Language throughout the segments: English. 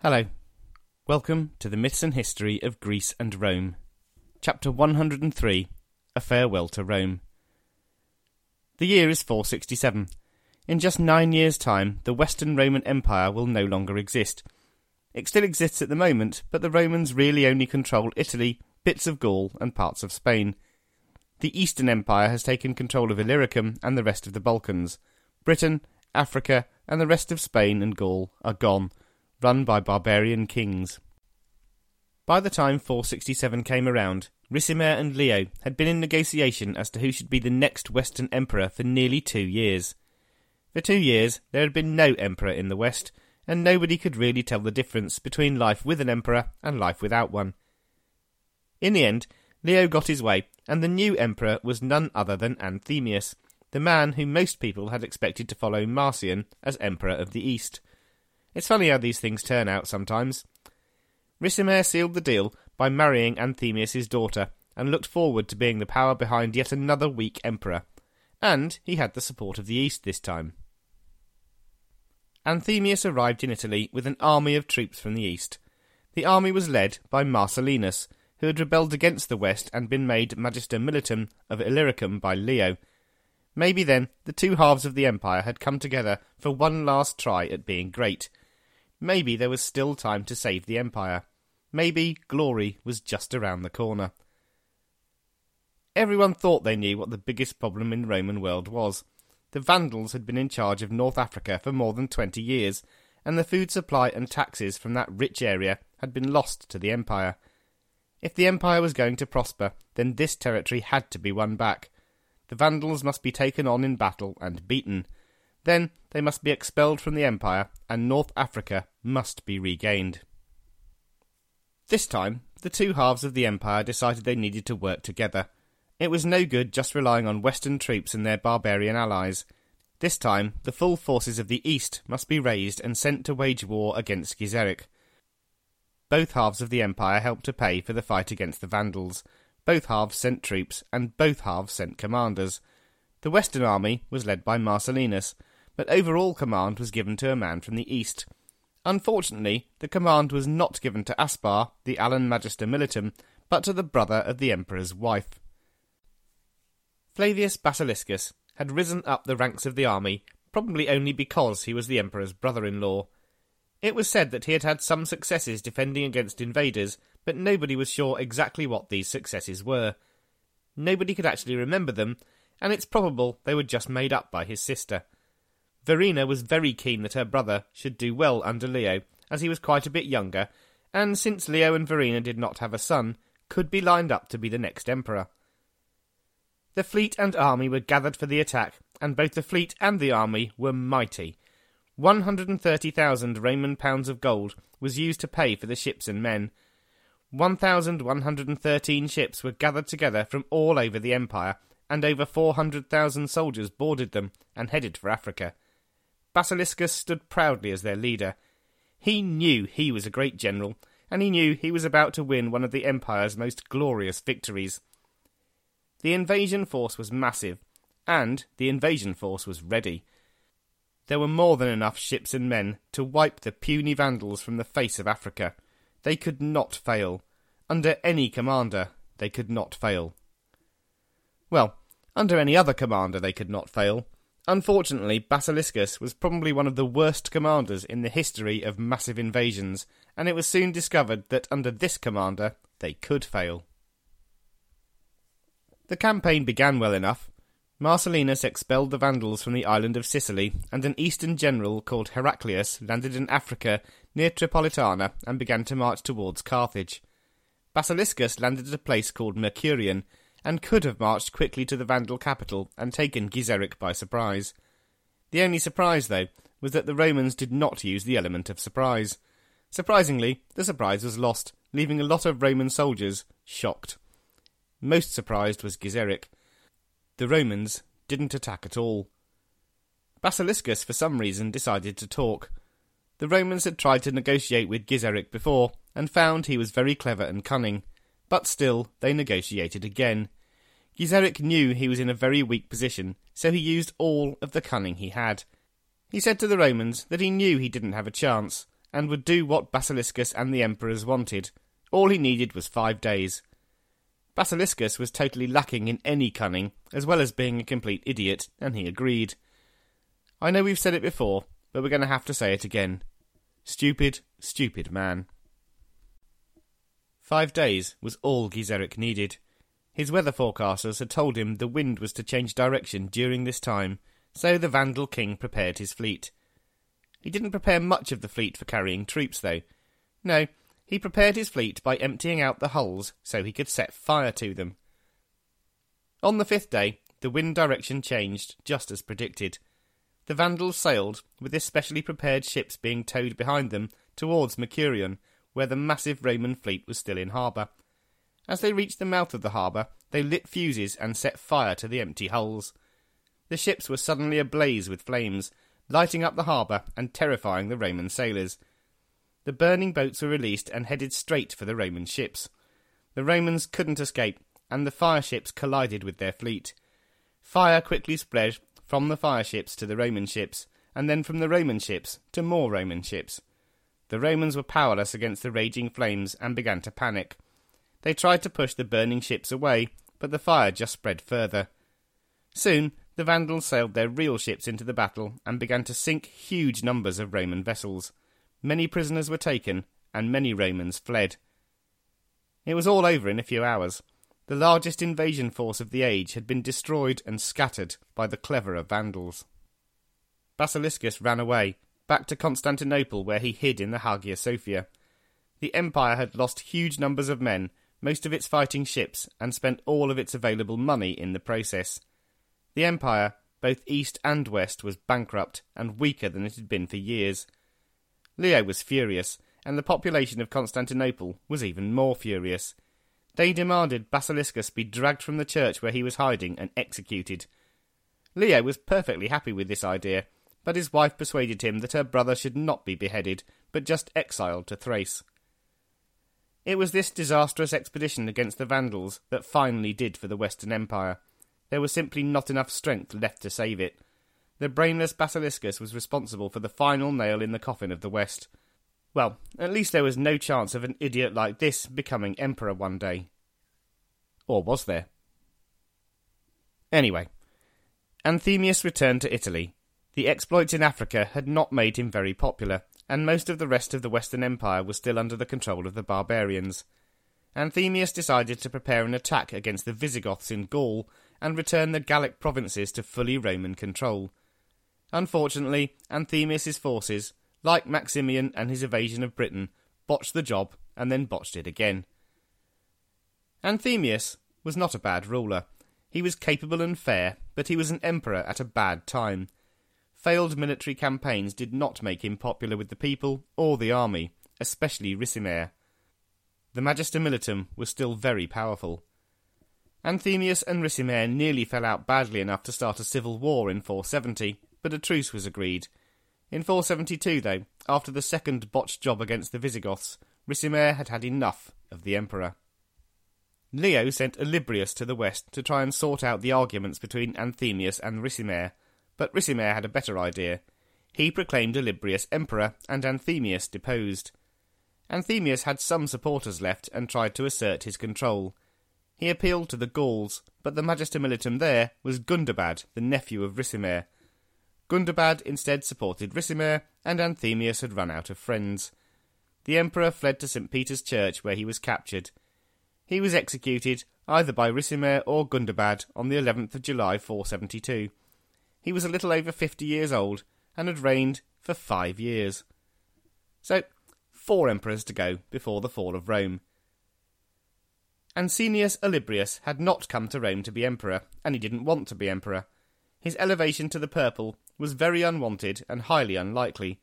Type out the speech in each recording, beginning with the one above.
Hello. Welcome to the Myths and History of Greece and Rome. Chapter 103 A Farewell to Rome. The year is 467. In just nine years' time, the Western Roman Empire will no longer exist. It still exists at the moment, but the Romans really only control Italy, bits of Gaul, and parts of Spain. The Eastern Empire has taken control of Illyricum and the rest of the Balkans. Britain, Africa, and the rest of Spain and Gaul are gone run by barbarian kings. By the time 467 came around, Ricimer and Leo had been in negotiation as to who should be the next Western emperor for nearly two years. For two years, there had been no emperor in the West, and nobody could really tell the difference between life with an emperor and life without one. In the end, Leo got his way, and the new emperor was none other than Anthemius, the man whom most people had expected to follow Marcian as emperor of the East. It's funny how these things turn out sometimes. Ricimer sealed the deal by marrying Anthemius' daughter and looked forward to being the power behind yet another weak emperor. And he had the support of the East this time. Anthemius arrived in Italy with an army of troops from the East. The army was led by Marcellinus, who had rebelled against the West and been made Magister Militum of Illyricum by Leo. Maybe then the two halves of the empire had come together for one last try at being great, Maybe there was still time to save the Empire. Maybe glory was just around the corner. Everyone thought they knew what the biggest problem in the Roman world was. The Vandals had been in charge of North Africa for more than twenty years, and the food supply and taxes from that rich area had been lost to the Empire. If the Empire was going to prosper, then this territory had to be won back. The Vandals must be taken on in battle and beaten. Then they must be expelled from the Empire, and North Africa must be regained. This time, the two halves of the Empire decided they needed to work together. It was no good just relying on Western troops and their barbarian allies. This time, the full forces of the East must be raised and sent to wage war against Gizeric. Both halves of the Empire helped to pay for the fight against the Vandals. Both halves sent troops, and both halves sent commanders. The Western army was led by Marcellinus, but overall command was given to a man from the east. Unfortunately, the command was not given to Aspar, the Alan Magister Militum, but to the brother of the emperor's wife. Flavius Basiliscus had risen up the ranks of the army, probably only because he was the emperor's brother-in-law. It was said that he had had some successes defending against invaders, but nobody was sure exactly what these successes were. Nobody could actually remember them, and it's probable they were just made up by his sister. Verina was very keen that her brother should do well under Leo, as he was quite a bit younger, and since Leo and Verina did not have a son, could be lined up to be the next emperor. The fleet and army were gathered for the attack, and both the fleet and the army were mighty. 130,000 Roman pounds of gold was used to pay for the ships and men. 1,113 ships were gathered together from all over the empire, and over 400,000 soldiers boarded them and headed for Africa. Basiliscus stood proudly as their leader. He knew he was a great general, and he knew he was about to win one of the Empire's most glorious victories. The invasion force was massive, and the invasion force was ready. There were more than enough ships and men to wipe the puny Vandals from the face of Africa. They could not fail. Under any commander, they could not fail. Well, under any other commander, they could not fail. Unfortunately, Basiliscus was probably one of the worst commanders in the history of massive invasions, and it was soon discovered that under this commander they could fail. The campaign began well enough. Marcellinus expelled the Vandals from the island of Sicily, and an eastern general called Heraclius landed in Africa near Tripolitania and began to march towards Carthage. Basiliscus landed at a place called Mercurion, and could have marched quickly to the Vandal capital and taken Gizeric by surprise. The only surprise, though, was that the Romans did not use the element of surprise. Surprisingly, the surprise was lost, leaving a lot of Roman soldiers shocked. Most surprised was Gizeric. The Romans didn't attack at all. Basiliscus, for some reason, decided to talk. The Romans had tried to negotiate with Gizeric before, and found he was very clever and cunning. But still, they negotiated again. Gizeric knew he was in a very weak position, so he used all of the cunning he had. He said to the Romans that he knew he didn't have a chance, and would do what Basiliscus and the emperors wanted. All he needed was five days. Basiliscus was totally lacking in any cunning, as well as being a complete idiot, and he agreed. I know we've said it before, but we're going to have to say it again. Stupid, stupid man. Five days was all Gizeric needed. His weather forecasters had told him the wind was to change direction during this time, so the Vandal king prepared his fleet. He didn't prepare much of the fleet for carrying troops, though. No, he prepared his fleet by emptying out the hulls so he could set fire to them. On the fifth day, the wind direction changed, just as predicted. The Vandals sailed, with their specially prepared ships being towed behind them, towards Mercurion, where the massive Roman fleet was still in harbour. As they reached the mouth of the harbour, they lit fuses and set fire to the empty hulls. The ships were suddenly ablaze with flames, lighting up the harbour and terrifying the Roman sailors. The burning boats were released and headed straight for the Roman ships. The Romans couldn't escape, and the fire ships collided with their fleet. Fire quickly spread from the fire ships to the Roman ships, and then from the Roman ships to more Roman ships. The Romans were powerless against the raging flames and began to panic. They tried to push the burning ships away, but the fire just spread further. Soon the Vandals sailed their real ships into the battle and began to sink huge numbers of Roman vessels. Many prisoners were taken, and many Romans fled. It was all over in a few hours. The largest invasion force of the age had been destroyed and scattered by the cleverer Vandals. Basiliscus ran away, back to Constantinople where he hid in the Hagia Sophia. The empire had lost huge numbers of men, most of its fighting ships, and spent all of its available money in the process. The empire, both east and west, was bankrupt and weaker than it had been for years. Leo was furious, and the population of Constantinople was even more furious. They demanded Basiliscus be dragged from the church where he was hiding and executed. Leo was perfectly happy with this idea, but his wife persuaded him that her brother should not be beheaded, but just exiled to Thrace. It was this disastrous expedition against the Vandals that finally did for the Western Empire. There was simply not enough strength left to save it. The brainless Basiliscus was responsible for the final nail in the coffin of the West. Well, at least there was no chance of an idiot like this becoming emperor one day. Or was there? Anyway, Anthemius returned to Italy. The exploits in Africa had not made him very popular, and most of the rest of the Western Empire was still under the control of the barbarians. Anthemius decided to prepare an attack against the Visigoths in Gaul and return the Gallic provinces to fully Roman control. Unfortunately, Anthemius's forces, like Maximian and his invasion of Britain, botched the job and then botched it again. Anthemius was not a bad ruler. He was capable and fair, but he was an emperor at a bad time. Failed military campaigns did not make him popular with the people or the army, especially Ricimer. The Magister Militum was still very powerful. Anthemius and Ricimer nearly fell out badly enough to start a civil war in 470, but a truce was agreed. In 472, though, after the second botched job against the Visigoths, Ricimer had had enough of the emperor. Leo sent Olybrius to the west to try and sort out the arguments between Anthemius and Ricimer, but Ricimer had a better idea. He proclaimed Olybrius emperor and Anthemius deposed. Anthemius had some supporters left and tried to assert his control. He appealed to the Gauls, but the Magister Militum there was Gundobad, the nephew of Ricimer. Gundobad instead supported Ricimer, and Anthemius had run out of friends. The emperor fled to St. Peter's Church, where he was captured. He was executed either by Ricimer or Gundobad on the 11th of July 472. He was a little over fifty years old and had reigned for five years. So, four emperors to go before the fall of Rome. Anicius Olybrius had not come to Rome to be emperor, and he didn't want to be emperor. His elevation to the purple was very unwanted and highly unlikely.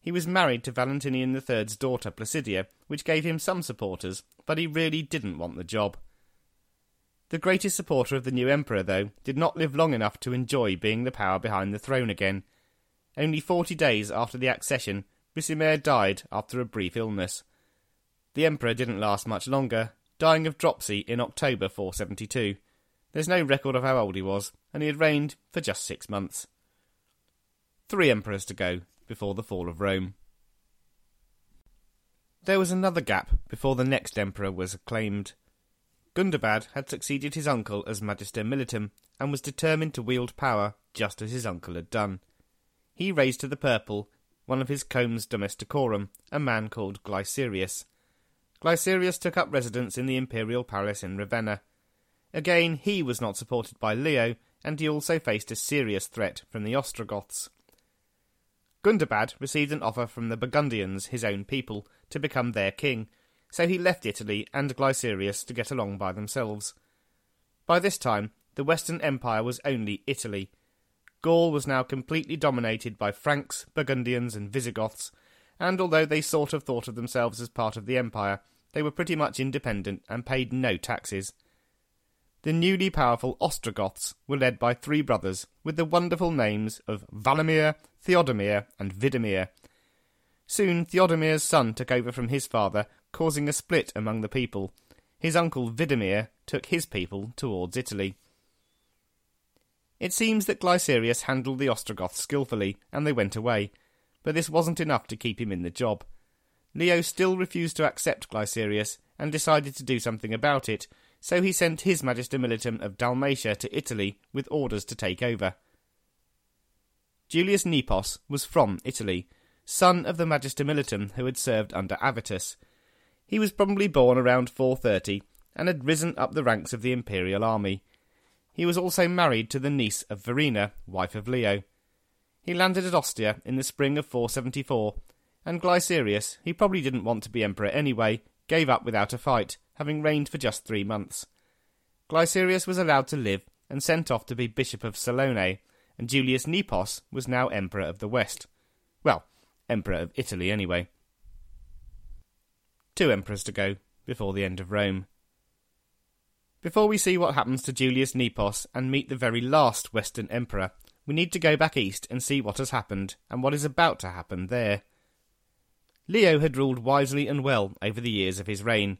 He was married to Valentinian III's daughter Placidia, which gave him some supporters, but he really didn't want the job. The greatest supporter of the new emperor, though, did not live long enough to enjoy being the power behind the throne again. Only forty days after the accession, Ricimer died after a brief illness. The emperor didn't last much longer, dying of dropsy in October 472. There's no record of how old he was, and he had reigned for just six months. Three emperors to go before the fall of Rome. There was another gap before the next emperor was acclaimed. Gundobad had succeeded his uncle as Magister Militum and was determined to wield power just as his uncle had done. He raised to the purple one of his comes domesticorum, a man called Glycerius. Glycerius took up residence in the imperial palace in Ravenna. Again, he was not supported by Leo, and he also faced a serious threat from the Ostrogoths. Gundobad received an offer from the Burgundians, his own people, to become their king, so he left Italy and Glycerius to get along by themselves. By this time, the Western Empire was only Italy. Gaul was now completely dominated by Franks, Burgundians, and Visigoths, and although they sort of thought of themselves as part of the empire, they were pretty much independent and paid no taxes. The newly powerful Ostrogoths were led by three brothers with the wonderful names of Valamir, Theodomir, and Widemir. Soon Theodomir's son took over from his father, causing a split among the people. His uncle Widemir took his people towards Italy. It seems that Glycerius handled the Ostrogoths skilfully, and they went away, but this wasn't enough to keep him in the job. Leo still refused to accept Glycerius, and decided to do something about it, so he sent his Magister Militum of Dalmatia to Italy with orders to take over. Julius Nepos was from Italy, son of the Magister Militum who had served under Avitus. He was probably born around 430 and had risen up the ranks of the imperial army. He was also married to the niece of Verina, wife of Leo. He landed at Ostia in the spring of 474, and Glycerius, he probably didn't want to be emperor anyway, gave up without a fight, having reigned for just three months. Glycerius was allowed to live and sent off to be Bishop of Salone, and Julius Nepos was now Emperor of the West. Well, Emperor of Italy anyway. Two emperors to go before the end of Rome. Before we see what happens to Julius Nepos and meet the very last Western Emperor, we need to go back east and see what has happened and what is about to happen there. Leo had ruled wisely and well over the years of his reign.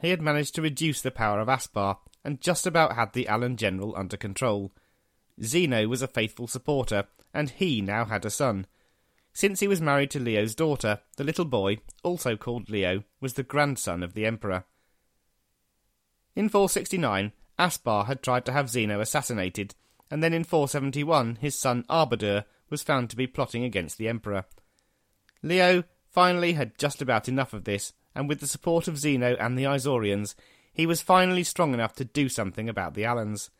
He had managed to reduce the power of Aspar and just about had the Alan general under control. Zeno was a faithful supporter, and he now had a son. Since he was married to Leo's daughter, the little boy, also called Leo, was the grandson of the emperor. In 469, Aspar had tried to have Zeno assassinated, and then in 471 his son Arbadur was found to be plotting against the emperor. Leo finally had just about enough of this, and with the support of Zeno and the Isaurians, he was finally strong enough to do something about the Alans.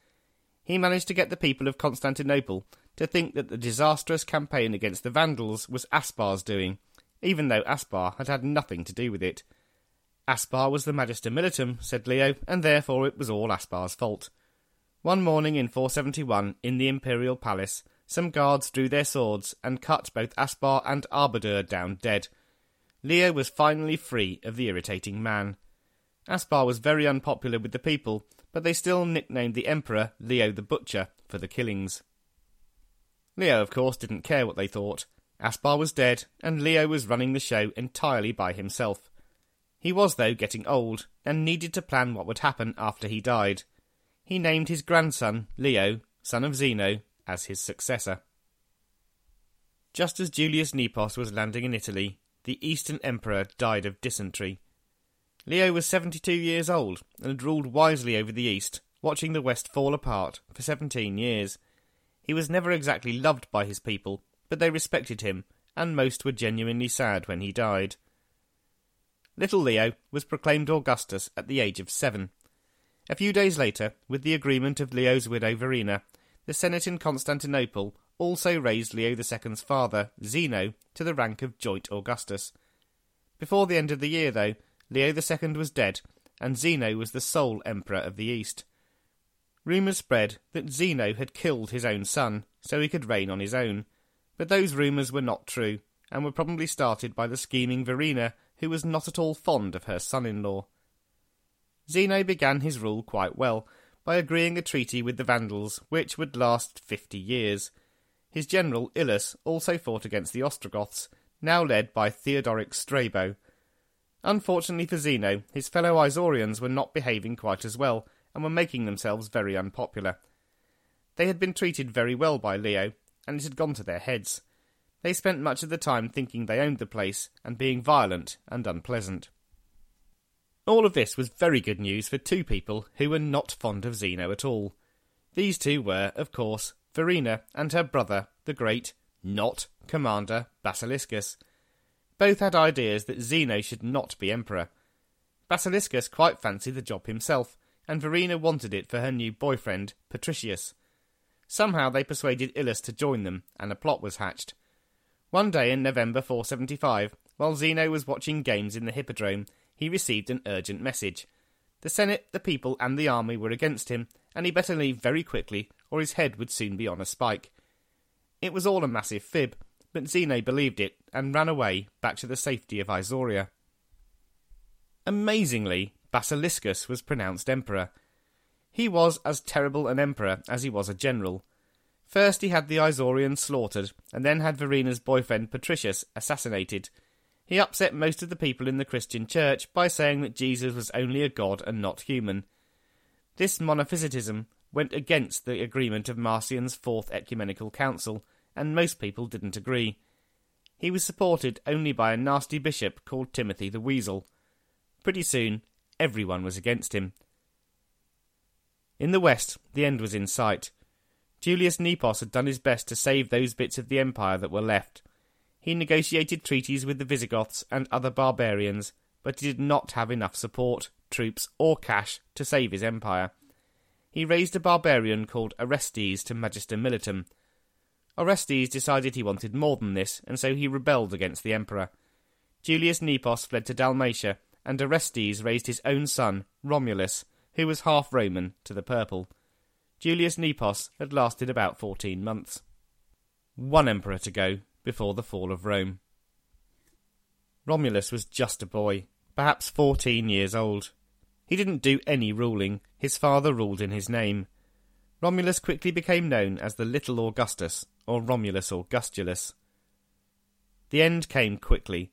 He managed to get the people of Constantinople to think that the disastrous campaign against the Vandals was Aspar's doing, even though Aspar had had nothing to do with it. Aspar was the Magister Militum, said Leo, and therefore it was all Aspar's fault. One morning in 471, in the imperial palace, some guards drew their swords and cut both Aspar and Arbadur down dead. Leo was finally free of the irritating man. Aspar was very unpopular with the people, but they still nicknamed the emperor Leo the Butcher for the killings. Leo, of course, didn't care what they thought. Aspar was dead, and Leo was running the show entirely by himself. He was, though, getting old, and needed to plan what would happen after he died. He named his grandson, Leo, son of Zeno, as his successor. Just as Julius Nepos was landing in Italy, the Eastern Emperor died of dysentery. Leo was 72 years old and had ruled wisely over the East, watching the West fall apart for 17 years. He was never exactly loved by his people, but they respected him, and most were genuinely sad when he died. Little Leo was proclaimed Augustus at the age of seven. A few days later, with the agreement of Leo's widow Verina, the Senate in Constantinople also raised Leo II's father, Zeno, to the rank of joint Augustus. Before the end of the year, though, Leo II was dead, and Zeno was the sole emperor of the East. Rumours spread that Zeno had killed his own son so he could reign on his own, but those rumours were not true, and were probably started by the scheming Verina who was not at all fond of her son in law. Zeno began his rule quite well by agreeing a treaty with the Vandals, which would last fifty years. His general, Ilus, also fought against the Ostrogoths, now led by Theodoric Strabo. Unfortunately for Zeno, his fellow Isaurians were not behaving quite as well, and were making themselves very unpopular. They had been treated very well by Leo, and it had gone to their heads. they spent much of the time thinking they owned the place and being violent and unpleasant. All of this was very good news for two people who were not fond of Zeno at all. These two were, of course, Verina and her brother, the great, not commander Basiliscus. Both had ideas that Zeno should not be emperor. Basiliscus quite fancied the job himself, and Verina wanted it for her new boyfriend, Patricius. Somehow they persuaded Ilus to join them, and a plot was hatched. One day in November 475, while Zeno was watching games in the Hippodrome, he received an urgent message. The Senate, the people, and the army were against him, and he better leave very quickly, or his head would soon be on a spike. It was all a massive fib, but Zeno believed it and ran away back to the safety of Isauria. Amazingly, Basiliscus was pronounced emperor. He was as terrible an emperor as he was a general. First he had the Isaurians slaughtered, and then had Verina's boyfriend Patricius assassinated. He upset most of the people in the Christian church by saying that Jesus was only a god and not human. This monophysitism went against the agreement of Marcian's Fourth Ecumenical Council, and most people didn't agree. He was supported only by a nasty bishop called Timothy the Weasel. Pretty soon, everyone was against him. In the west, the end was in sight. Julius Nepos had done his best to save those bits of the empire that were left. He negotiated treaties with the Visigoths and other barbarians, but he did not have enough support, troops, or cash to save his empire. He raised a barbarian called Orestes to Magister Militum. Orestes decided he wanted more than this, and so he rebelled against the emperor. Julius Nepos fled to Dalmatia, and Orestes raised his own son, Romulus, who was half Roman, to the purple. Julius Nepos had lasted about fourteen months. One emperor to go before the fall of Rome. Romulus was just a boy, perhaps fourteen years old. He didn't do any ruling, his father ruled in his name. Romulus quickly became known as the Little Augustus, or Romulus Augustulus. The end came quickly.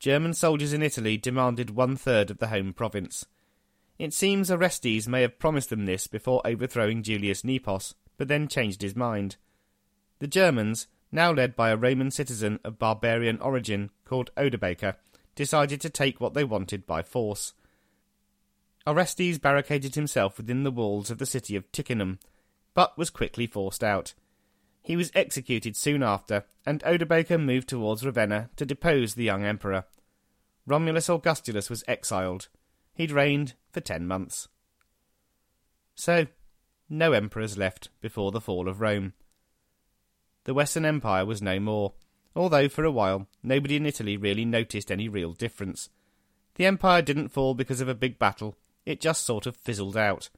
German soldiers in Italy demanded one third of the home province. It seems Orestes may have promised them this before overthrowing Julius Nepos, but then changed his mind. The Germans, now led by a Roman citizen of barbarian origin called Odobaker, decided to take what they wanted by force. Orestes barricaded himself within the walls of the city of Ticinum, but was quickly forced out. He was executed soon after, and Odobaker moved towards Ravenna to depose the young emperor. Romulus Augustulus was exiled. He'd reigned for ten months. So, no emperors left before the fall of Rome. The Western Empire was no more, although for a while nobody in Italy really noticed any real difference. The empire didn't fall because of a big battle, it just sort of fizzled out.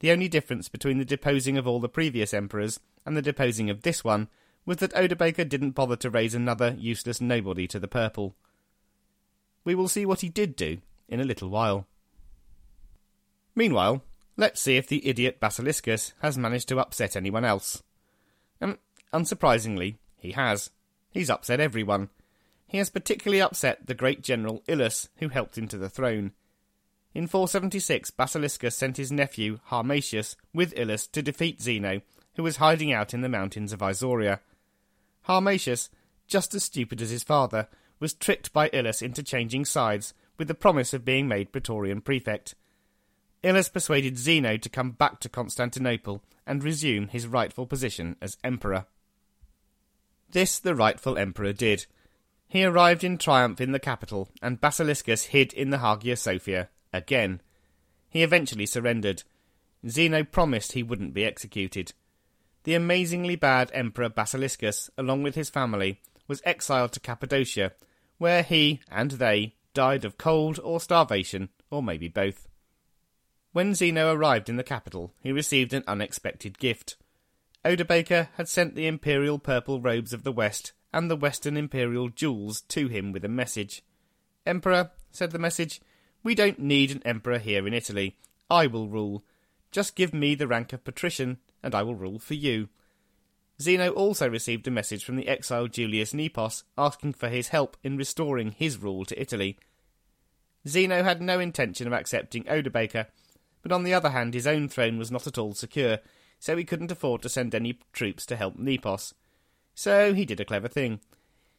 The only difference between the deposing of all the previous emperors and the deposing of this one was that Odobaker didn't bother to raise another useless nobody to the purple. We will see what he did do in a little while. Meanwhile, let's see if the idiot Basiliscus has managed to upset anyone else. Um, unsurprisingly, he has. He's upset everyone. He has particularly upset the great general Ilus, who helped him to the throne. In 476, Basiliscus sent his nephew, Harmatius, with Ilus to defeat Zeno, who was hiding out in the mountains of Isauria. Harmatius, just as stupid as his father, was tricked by Ilus into changing sides, with the promise of being made Praetorian prefect. Ilus persuaded Zeno to come back to Constantinople and resume his rightful position as emperor. This the rightful emperor did. He arrived in triumph in the capital, and Basiliscus hid in the Hagia Sophia, again. He eventually surrendered. Zeno promised he wouldn't be executed. The amazingly bad Emperor Basiliscus, along with his family, was exiled to Cappadocia, where he and they died of cold or starvation, or maybe both. When Zeno arrived in the capital, he received an unexpected gift. Odobaker had sent the imperial purple robes of the West and the Western imperial jewels to him with a message. Emperor, said the message, we don't need an emperor here in Italy. I will rule. Just give me the rank of patrician, and I will rule for you. Zeno also received a message from the exiled Julius Nepos asking for his help in restoring his rule to Italy. Zeno had no intention of accepting Odobaker, but on the other hand his own throne was not at all secure, so he couldn't afford to send any troops to help Nepos. So he did a clever thing.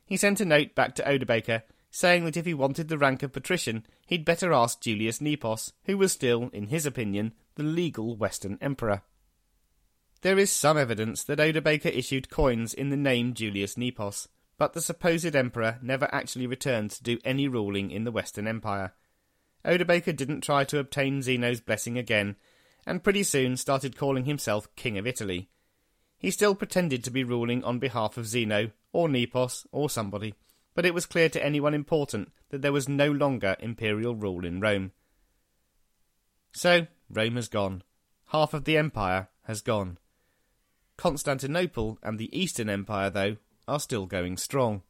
He sent a note back to Odobaker saying that if he wanted the rank of patrician, he'd better ask Julius Nepos, who was still, in his opinion, the legal Western Emperor. There is some evidence that Odobaker issued coins in the name Julius Nepos, but the supposed emperor never actually returned to do any ruling in the Western Empire. Odobaker didn't try to obtain Zeno's blessing again, and pretty soon started calling himself King of Italy. He still pretended to be ruling on behalf of Zeno, or Nepos, or somebody, but it was clear to anyone important that there was no longer imperial rule in Rome. So, Rome has gone. Half of the empire has gone. Constantinople and the Eastern Empire, though, are still going strong.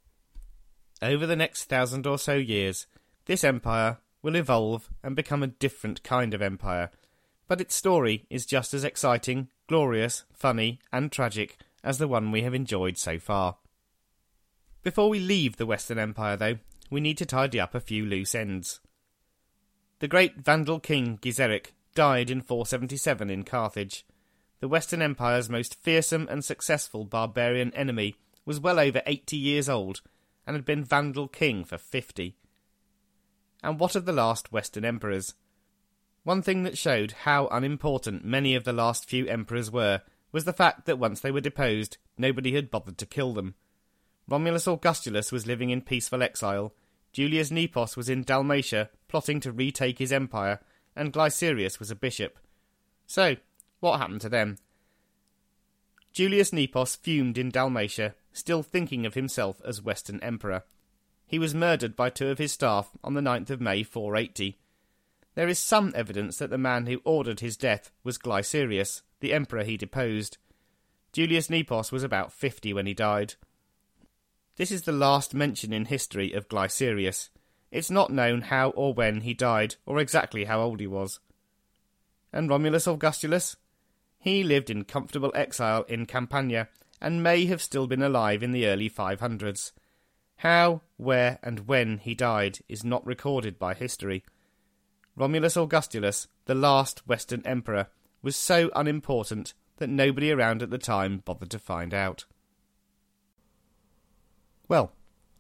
Over the next thousand or so years, this empire will evolve and become a different kind of empire, but its story is just as exciting, glorious, funny, and tragic as the one we have enjoyed so far. Before we leave the Western Empire, though, we need to tidy up a few loose ends. The great Vandal king Gizeric died in 477 in Carthage, the Western Empire's most fearsome and successful barbarian enemy, was well over 80 years old and had been Vandal king for 50. And what of the last Western emperors? One thing that showed how unimportant many of the last few emperors were was the fact that once they were deposed, nobody had bothered to kill them. Romulus Augustulus was living in peaceful exile, Julius Nepos was in Dalmatia plotting to retake his empire, and Glycerius was a bishop. So, what happened to them? Julius Nepos fumed in Dalmatia, still thinking of himself as Western Emperor. He was murdered by two of his staff on the 9th of May 480. There is some evidence that the man who ordered his death was Glycerius, the emperor he deposed. Julius Nepos was about 50 when he died. This is the last mention in history of Glycerius. It's not known how or when he died, or exactly how old he was. And Romulus Augustulus? He lived in comfortable exile in Campania and may have still been alive in the early 500s. How, where, and when he died is not recorded by history. Romulus Augustulus, the last Western emperor, was so unimportant that nobody around at the time bothered to find out. Well,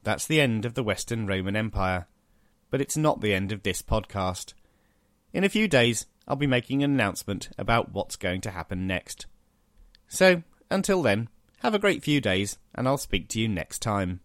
that's the end of the Western Roman Empire. But it's not the end of this podcast. In a few days, I'll be making an announcement about what's going to happen next. So, until then, have a great few days, and I'll speak to you next time.